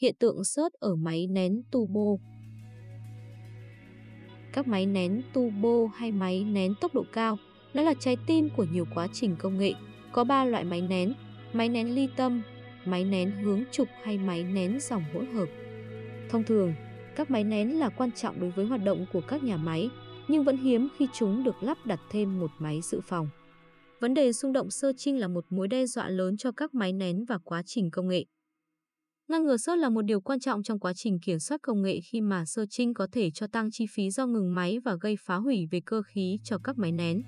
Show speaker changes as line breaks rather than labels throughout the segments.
hiện tượng sớt ở máy nén turbo. Các máy nén turbo hay máy nén tốc độ cao, đó là trái tim của nhiều quá trình công nghệ. Có 3 loại máy nén, máy nén ly tâm, máy nén hướng trục hay máy nén dòng hỗn hợp. Thông thường, các máy nén là quan trọng đối với hoạt động của các nhà máy, nhưng vẫn hiếm khi chúng được lắp đặt thêm một máy dự phòng. Vấn đề xung động sơ trinh là một mối đe dọa lớn cho các máy nén và quá trình công nghệ. Ngăn ngừa sốt là một điều quan trọng trong quá trình kiểm soát công nghệ khi mà sơ trinh có thể cho tăng chi phí do ngừng máy và gây phá hủy về cơ khí cho các máy nén.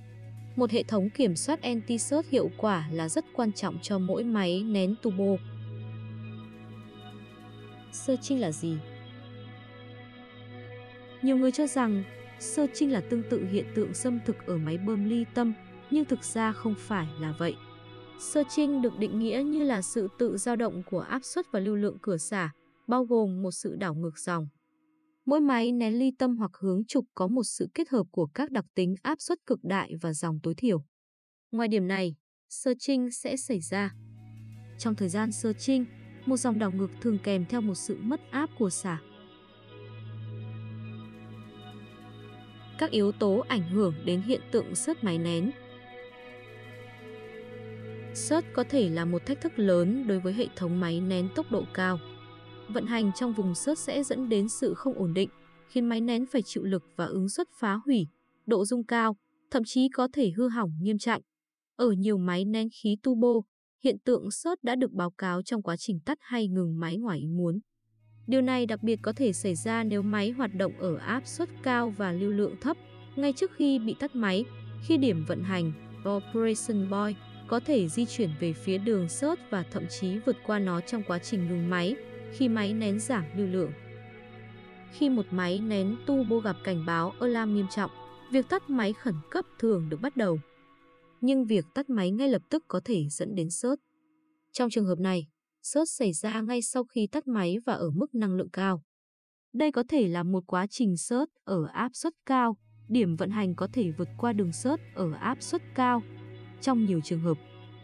Một hệ thống kiểm soát anti-sốt hiệu quả là rất quan trọng cho mỗi máy nén turbo. Sơ trinh là gì? Nhiều người cho rằng sơ trinh là tương tự hiện tượng xâm thực ở máy bơm ly tâm, nhưng thực ra không phải là vậy. Sơ trinh được định nghĩa như là sự tự dao động của áp suất và lưu lượng cửa xả, bao gồm một sự đảo ngược dòng. Mỗi máy nén ly tâm hoặc hướng trục có một sự kết hợp của các đặc tính áp suất cực đại và dòng tối thiểu. Ngoài điểm này, sơ trinh sẽ xảy ra. Trong thời gian sơ trinh, một dòng đảo ngược thường kèm theo một sự mất áp của xả. Các yếu tố ảnh hưởng đến hiện tượng sớt máy nén Sớt có thể là một thách thức lớn đối với hệ thống máy nén tốc độ cao. Vận hành trong vùng sớt sẽ dẫn đến sự không ổn định, khiến máy nén phải chịu lực và ứng suất phá hủy, độ dung cao, thậm chí có thể hư hỏng nghiêm trọng. Ở nhiều máy nén khí turbo, hiện tượng sớt đã được báo cáo trong quá trình tắt hay ngừng máy ngoài ý muốn. Điều này đặc biệt có thể xảy ra nếu máy hoạt động ở áp suất cao và lưu lượng thấp, ngay trước khi bị tắt máy, khi điểm vận hành Operation Boy có thể di chuyển về phía đường sớt và thậm chí vượt qua nó trong quá trình ngừng máy khi máy nén giảm lưu lượng. Khi một máy nén turbo gặp cảnh báo alarm nghiêm trọng, việc tắt máy khẩn cấp thường được bắt đầu. Nhưng việc tắt máy ngay lập tức có thể dẫn đến sớt. Trong trường hợp này, sớt xảy ra ngay sau khi tắt máy và ở mức năng lượng cao. Đây có thể là một quá trình sớt ở áp suất cao, điểm vận hành có thể vượt qua đường sớt ở áp suất cao trong nhiều trường hợp.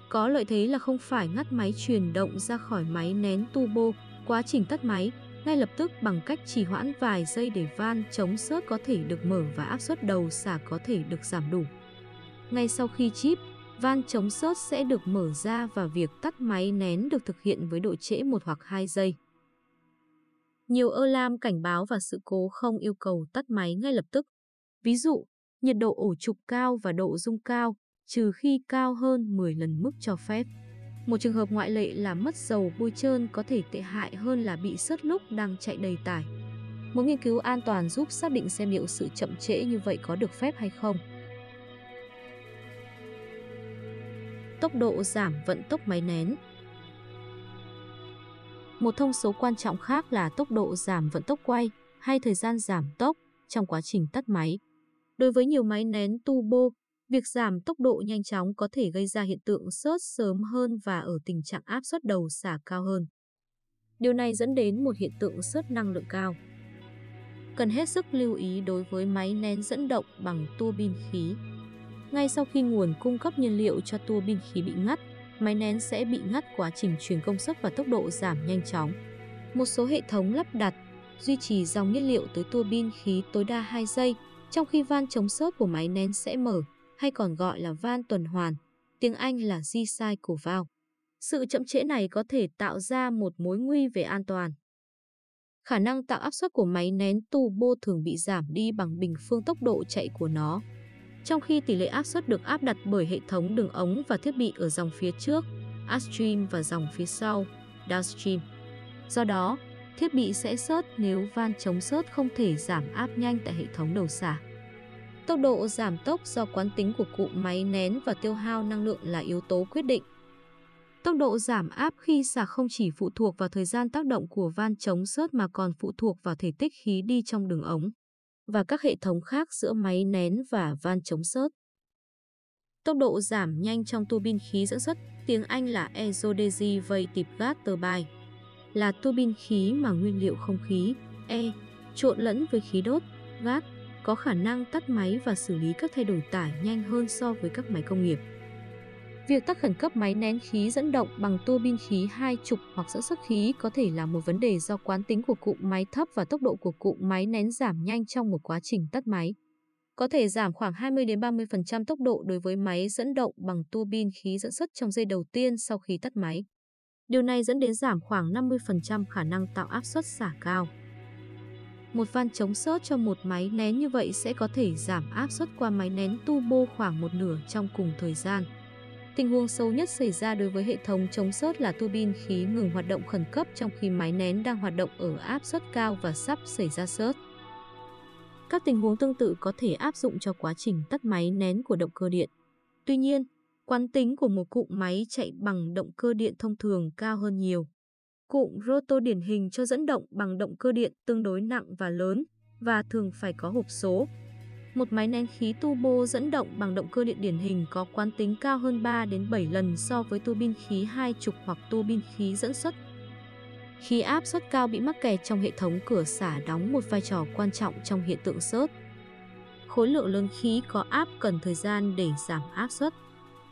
Có lợi thế là không phải ngắt máy truyền động ra khỏi máy nén turbo, quá trình tắt máy, ngay lập tức bằng cách trì hoãn vài giây để van chống sớt có thể được mở và áp suất đầu xả có thể được giảm đủ. Ngay sau khi chip, van chống sớt sẽ được mở ra và việc tắt máy nén được thực hiện với độ trễ 1 hoặc 2 giây. Nhiều alarm cảnh báo và sự cố không yêu cầu tắt máy ngay lập tức. Ví dụ, nhiệt độ ổ trục cao và độ dung cao, trừ khi cao hơn 10 lần mức cho phép. Một trường hợp ngoại lệ là mất dầu bôi trơn có thể tệ hại hơn là bị sớt lúc đang chạy đầy tải. Một nghiên cứu an toàn giúp xác định xem liệu sự chậm trễ như vậy có được phép hay không. Tốc độ giảm vận tốc máy nén Một thông số quan trọng khác là tốc độ giảm vận tốc quay hay thời gian giảm tốc trong quá trình tắt máy. Đối với nhiều máy nén turbo, Việc giảm tốc độ nhanh chóng có thể gây ra hiện tượng sớt sớm hơn và ở tình trạng áp suất đầu xả cao hơn. Điều này dẫn đến một hiện tượng sớt năng lượng cao. Cần hết sức lưu ý đối với máy nén dẫn động bằng tua bin khí. Ngay sau khi nguồn cung cấp nhiên liệu cho tua bin khí bị ngắt, máy nén sẽ bị ngắt quá trình truyền công suất và tốc độ giảm nhanh chóng. Một số hệ thống lắp đặt duy trì dòng nhiên liệu tới tua bin khí tối đa 2 giây, trong khi van chống sớt của máy nén sẽ mở hay còn gọi là van tuần hoàn, tiếng Anh là G-cycle valve. Sự chậm trễ này có thể tạo ra một mối nguy về an toàn. Khả năng tạo áp suất của máy nén turbo thường bị giảm đi bằng bình phương tốc độ chạy của nó. Trong khi tỷ lệ áp suất được áp đặt bởi hệ thống đường ống và thiết bị ở dòng phía trước, upstream và dòng phía sau, downstream. Do đó, thiết bị sẽ sớt nếu van chống sớt không thể giảm áp nhanh tại hệ thống đầu xả. Tốc độ giảm tốc do quán tính của cụm máy nén và tiêu hao năng lượng là yếu tố quyết định. Tốc độ giảm áp khi xả không chỉ phụ thuộc vào thời gian tác động của van chống sớt mà còn phụ thuộc vào thể tích khí đi trong đường ống và các hệ thống khác giữa máy nén và van chống sớt. Tốc độ giảm nhanh trong tua bin khí dẫn xuất, tiếng Anh là exodezivative gas turbine, là tua bin khí mà nguyên liệu không khí, E, trộn lẫn với khí đốt, gas có khả năng tắt máy và xử lý các thay đổi tải nhanh hơn so với các máy công nghiệp. Việc tắt khẩn cấp máy nén khí dẫn động bằng tua bin khí hai trục hoặc dẫn sức khí có thể là một vấn đề do quán tính của cụm máy thấp và tốc độ của cụm máy nén giảm nhanh trong một quá trình tắt máy. Có thể giảm khoảng 20 đến 30% tốc độ đối với máy dẫn động bằng tua bin khí dẫn xuất trong giây đầu tiên sau khi tắt máy. Điều này dẫn đến giảm khoảng 50% khả năng tạo áp suất xả cao. Một van chống sớt cho một máy nén như vậy sẽ có thể giảm áp suất qua máy nén turbo khoảng một nửa trong cùng thời gian. Tình huống xấu nhất xảy ra đối với hệ thống chống sớt là tua bin khí ngừng hoạt động khẩn cấp trong khi máy nén đang hoạt động ở áp suất cao và sắp xảy ra sớt. Các tình huống tương tự có thể áp dụng cho quá trình tắt máy nén của động cơ điện. Tuy nhiên, quán tính của một cụm máy chạy bằng động cơ điện thông thường cao hơn nhiều. Cụm rotor điển hình cho dẫn động bằng động cơ điện tương đối nặng và lớn và thường phải có hộp số. Một máy nén khí turbo dẫn động bằng động cơ điện điển hình có quán tính cao hơn 3 đến 7 lần so với tua bin khí hai trục hoặc tua bin khí dẫn xuất. Khí áp suất cao bị mắc kẹt trong hệ thống cửa xả đóng một vai trò quan trọng trong hiện tượng sớt. Khối lượng lớn khí có áp cần thời gian để giảm áp suất.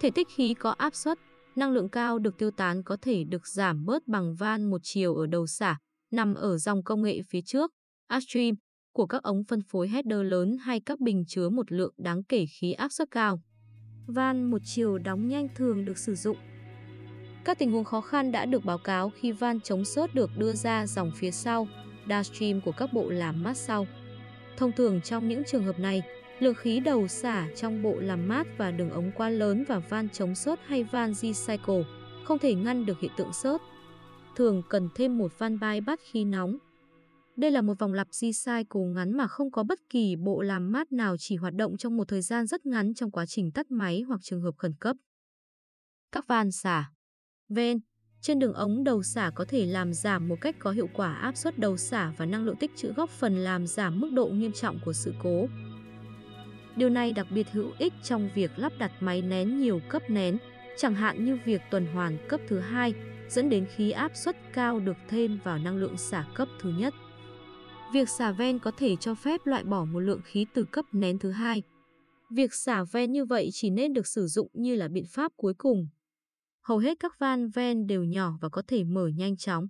Thể tích khí có áp suất, năng lượng cao được tiêu tán có thể được giảm bớt bằng van một chiều ở đầu xả, nằm ở dòng công nghệ phía trước, upstream, của các ống phân phối header lớn hay các bình chứa một lượng đáng kể khí áp suất cao. Van một chiều đóng nhanh thường được sử dụng. Các tình huống khó khăn đã được báo cáo khi van chống sớt được đưa ra dòng phía sau, downstream của các bộ làm mát sau. Thông thường trong những trường hợp này, lượng khí đầu xả trong bộ làm mát và đường ống quá lớn và van chống sốt hay van recycle không thể ngăn được hiện tượng sốt. Thường cần thêm một van bypass khi nóng. Đây là một vòng lặp recycle ngắn mà không có bất kỳ bộ làm mát nào chỉ hoạt động trong một thời gian rất ngắn trong quá trình tắt máy hoặc trường hợp khẩn cấp. Các van xả Ven trên đường ống đầu xả có thể làm giảm một cách có hiệu quả áp suất đầu xả và năng lượng tích trữ góp phần làm giảm mức độ nghiêm trọng của sự cố. Điều này đặc biệt hữu ích trong việc lắp đặt máy nén nhiều cấp nén, chẳng hạn như việc tuần hoàn cấp thứ hai dẫn đến khí áp suất cao được thêm vào năng lượng xả cấp thứ nhất. Việc xả ven có thể cho phép loại bỏ một lượng khí từ cấp nén thứ hai. Việc xả ven như vậy chỉ nên được sử dụng như là biện pháp cuối cùng. Hầu hết các van ven đều nhỏ và có thể mở nhanh chóng.